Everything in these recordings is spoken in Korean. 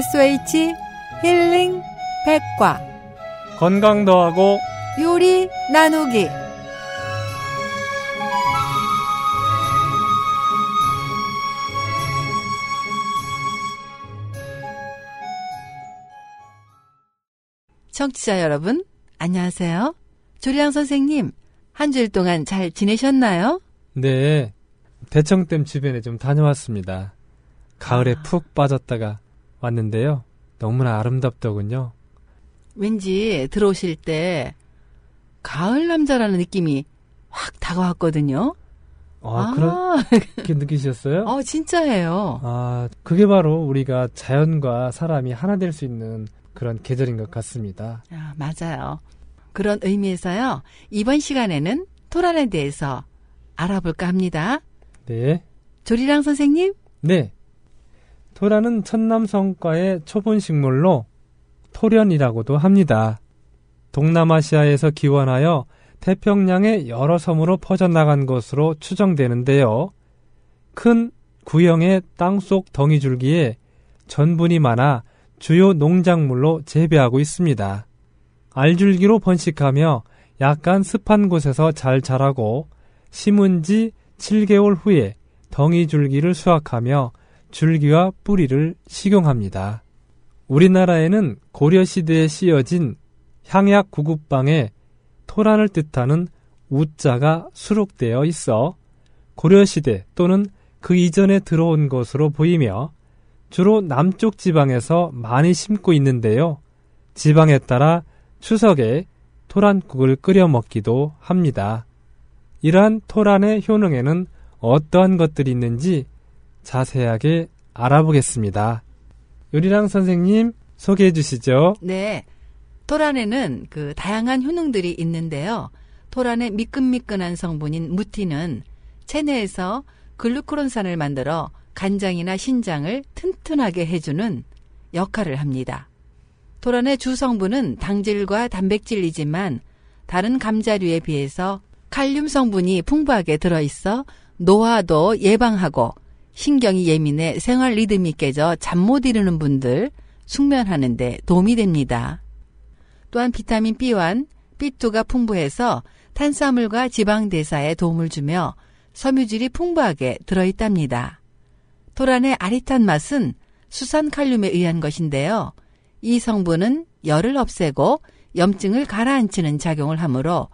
SOH 힐링 백과 건강 더하고 요리 나누기 청취자 여러분 안녕하세요. 조리양 선생님 한 주일 동안 잘 지내셨나요? 네 대청댐 주변에 좀 다녀왔습니다. 가을에 아. 푹 빠졌다가 왔는데요. 너무나 아름답더군요. 왠지 들어오실 때 가을 남자라는 느낌이 확 다가왔거든요. 아, 그렇게 느끼셨어요? 어, 진짜예요. 아, 그게 바로 우리가 자연과 사람이 하나 될 수 있는 그런 계절인 것 같습니다. 아, 맞아요. 그런 의미에서요. 이번 시간에는 토란에 대해서 알아볼까 합니다. 네. 조리랑 선생님? 네. 토라는 천남성과의 초본 식물로 토련이라고도 합니다. 동남아시아에서 기원하여 태평양의 여러 섬으로 퍼져나간 것으로 추정되는데요. 큰 구형의 땅속 덩이줄기에 전분이 많아 주요 농작물로 재배하고 있습니다. 알줄기로 번식하며 약간 습한 곳에서 잘 자라고 심은 지 7개월 후에 덩이줄기를 수확하며 줄기와 뿌리를 식용합니다. 우리나라에는 고려시대에 씌어진 향약 구급방에 토란을 뜻하는 우자가 수록되어 있어 고려시대 또는 그 이전에 들어온 것으로 보이며 주로 남쪽 지방에서 많이 심고 있는데요. 지방에 따라 추석에 토란국을 끓여 먹기도 합니다. 이러한 토란의 효능에는 어떠한 것들이 있는지 자세하게 알아보겠습니다. 요리랑 선생님 소개해 주시죠. 네. 토란에는 그 다양한 효능들이 있는데요. 토란의 미끈미끈한 성분인 무티는 체내에서 글루코론산을 만들어 간장이나 신장을 튼튼하게 해주는 역할을 합니다. 토란의 주 성분은 당질과 단백질이지만 다른 감자류에 비해서 칼륨 성분이 풍부하게 들어있어 노화도 예방하고 신경이 예민해 생활 리듬이 깨져 잠 못 이루는 분들 숙면하는데 도움이 됩니다. 또한 비타민 B1, B2가 풍부해서 탄수화물과 지방 대사에 도움을 주며 섬유질이 풍부하게 들어있답니다. 토란의 아릿한 맛은 수산 칼륨에 의한 것인데요. 이 성분은 열을 없애고 염증을 가라앉히는 작용을 하므로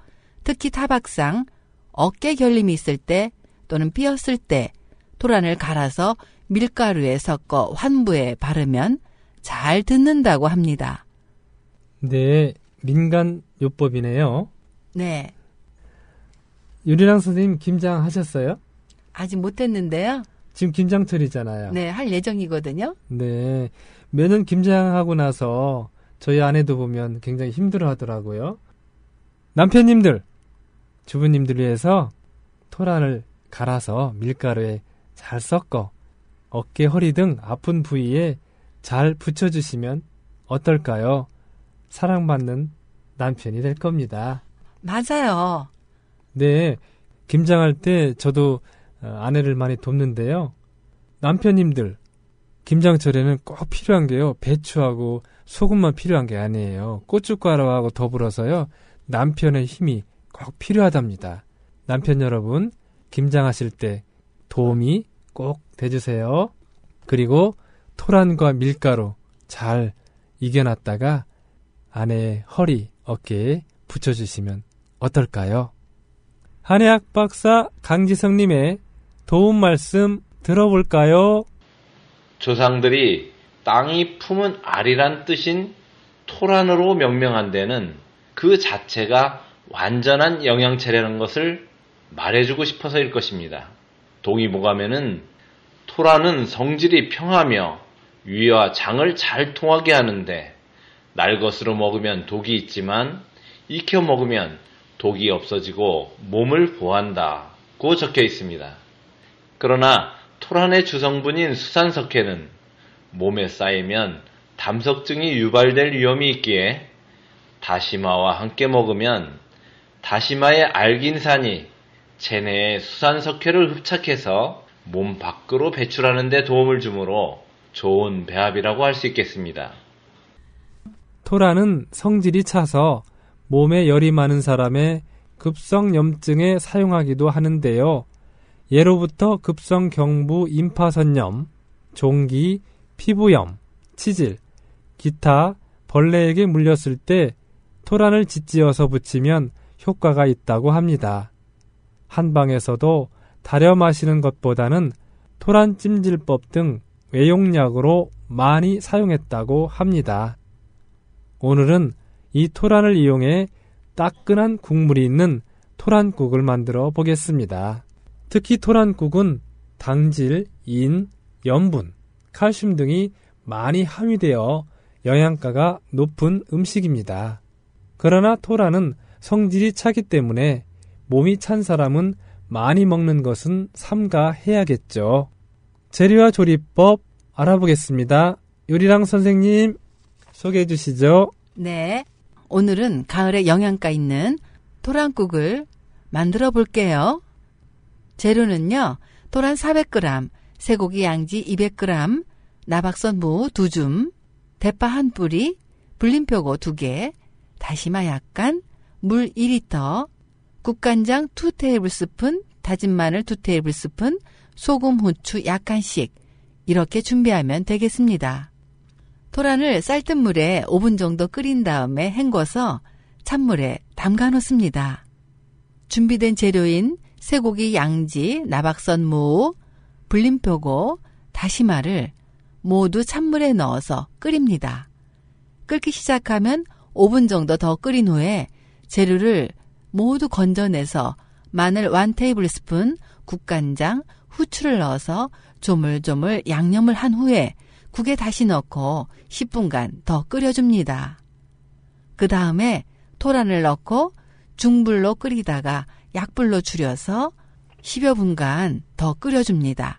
특히 타박상, 어깨 결림이 있을 때 또는 삐었을 때 토란을 갈아서 밀가루에 섞어 환부에 바르면 잘 듣는다고 합니다. 네, 민간 요법이네요. 네. 유리랑 선생님 김장 하셨어요? 아직 못했는데요. 지금 김장철이잖아요. 네, 할 예정이거든요. 네. 매년 김장하고 나서 저희 아내도 보면 굉장히 힘들어 하더라고요. 남편님들, 주부님들 위해서 토란을 갈아서 밀가루에 잘 섞어 어깨, 허리 등 아픈 부위에 잘 붙여주시면 어떨까요? 사랑받는 남편이 될 겁니다. 맞아요. 네, 김장할 때 저도 어, 아내를 많이 돕는데요. 남편님들, 김장철에는 꼭 필요한 게요. 배추하고 소금만 필요한 게 아니에요. 고춧가루하고 더불어서요. 남편의 힘이 꼭 필요하답니다. 남편 여러분, 김장하실 때 도움이 꼭 돼주세요. 그리고 토란과 밀가루 잘 이겨놨다가 아내의 허리, 어깨에 붙여주시면 어떨까요? 한의학 박사 강지성님의 도움 말씀 들어볼까요? 조상들이 땅이 품은 알이란 뜻인 토란으로 명명한 데는 그 자체가 완전한 영양체라는 것을 말해주고 싶어서일 것입니다. 동의보감에는 토란은 성질이 평하며 위와 장을 잘 통하게 하는데 날 것으로 먹으면 독이 있지만 익혀 먹으면 독이 없어지고 몸을 보한다고 적혀 있습니다. 그러나 토란의 주성분인 수산석회는 몸에 쌓이면 담석증이 유발될 위험이 있기에 다시마와 함께 먹으면 다시마의 알긴산이 체내에 수산석회를 흡착해서 몸 밖으로 배출하는 데 도움을 주므로 좋은 배합이라고 할 수 있겠습니다. 토라는 성질이 차서 몸에 열이 많은 사람의 급성염증에 사용하기도 하는데요. 예로부터 급성경부 임파선염, 종기, 피부염, 치질, 기타 벌레에게 물렸을 때 토란을 짓지어서 붙이면 효과가 있다고 합니다. 한방에서도 다려 마시는 것보다는 토란 찜질법 등 외용약으로 많이 사용했다고 합니다. 오늘은 이 토란을 이용해 따끈한 국물이 있는 토란국을 만들어 보겠습니다. 특히 토란국은 당질, 인, 염분, 칼슘 등이 많이 함유되어 영양가가 높은 음식입니다. 그러나 토란은 성질이 차기 때문에 몸이 찬 사람은 많이 먹는 것은 삼가해야겠죠. 재료와 조리법 알아보겠습니다. 요리랑 선생님 소개해 주시죠. 네. 오늘은 가을에 영양가 있는 토란국을 만들어 볼게요. 재료는요. 토란 400g, 쇠고기 양지 200g, 나박선 무 2줌, 대파 한 뿌리, 불림표고 2개, 다시마 약간, 물 2리터, 국간장 2 테이블스푼, 다진 마늘 2 테이블스푼, 소금, 후추 약간씩 이렇게 준비하면 되겠습니다. 토란을 쌀뜨 물에 5분 정도 끓인 다음에 헹궈서 찬물에 담가 놓습니다. 준비된 재료인 쇠고기 양지, 나박선 무, 불림표고, 다시마를 모두 찬물에 넣어서 끓입니다. 끓기 시작하면 5분 정도 더 끓인 후에 재료를 모두 건져내서 마늘 1 테이블 스푼, 국간장, 후추를 넣어서 조물조물 양념을 한 후에 국에 다시 넣고 10분간 더 끓여줍니다. 그 다음에 토란을 넣고 중불로 끓이다가 약불로 줄여서 10여 분간 더 끓여줍니다.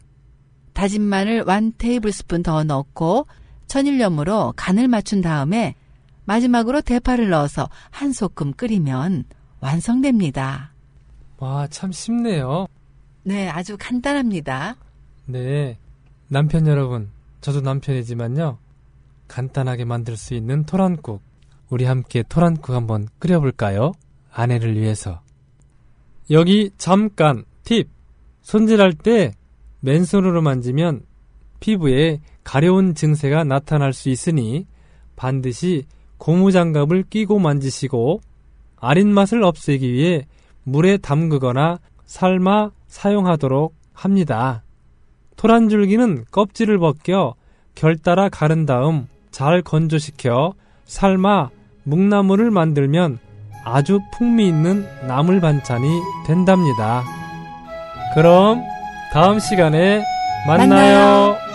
다진 마늘 1 테이블스푼 더 넣고 천일염으로 간을 맞춘 다음에 마지막으로 대파를 넣어서 한 소끔 끓이면 완성됩니다. 와, 참 쉽네요. 네, 아주 간단합니다. 네. 남편 여러분, 저도 남편이지만요. 간단하게 만들 수 있는 토란국. 우리 함께 토란국 한번 끓여볼까요? 아내를 위해서. 여기 잠깐 팁. 손질할 때 맨손으로 만지면 피부에 가려운 증세가 나타날 수 있으니 반드시 고무장갑을 끼고 만지시고 아린 맛을 없애기 위해 물에 담그거나 삶아 사용하도록 합니다. 토란줄기는 껍질을 벗겨 결 따라 가른 다음 잘 건조시켜 삶아 묵나물을 만들면 아주 풍미 있는 나물 반찬이 된답니다. 그럼 다음 시간에 만나요. 만나요.